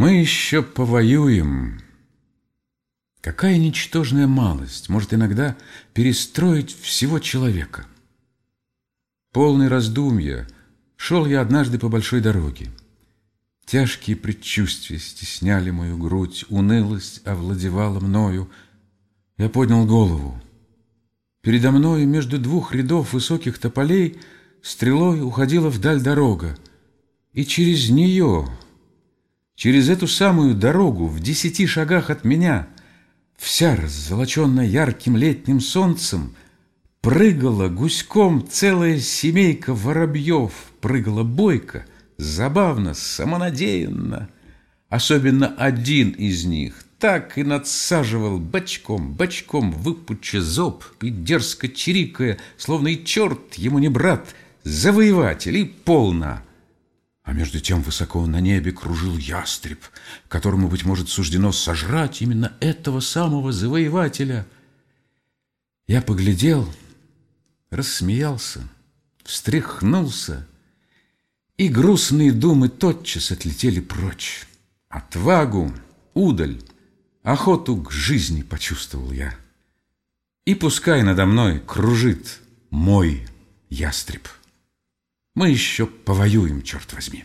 Мы еще повоюем. Какая ничтожная малость может иногда перестроить всего человека? Полный раздумья шел я однажды по большой дороге. Тяжкие предчувствия стесняли мою грудь, унылость овладевала мною. Я поднял голову. Передо мной между двух рядов высоких тополей стрелой уходила вдаль дорога, и через нее, через эту самую дорогу, в десяти шагах от меня, вся раззолоченная ярким летним солнцем, прыгала гуськом целая семейка воробьев, прыгала бойко, забавно, самонадеянно. Особенно один из них так и надсаживал бочком, бочком, выпуча зоб и дерзко чирикая, словно и черт ему не брат, завоеватель и полно. А между тем высоко на небе кружил ястреб, которому, быть может, суждено сожрать именно этого самого завоевателя. Я поглядел, рассмеялся, встряхнулся — и грустные думы тотчас отлетели прочь. Отвагу, удаль, охоту к жизни почувствовал я. И пускай надо мной кружит мой ястреб. Мы еще повоюем, черт возьми.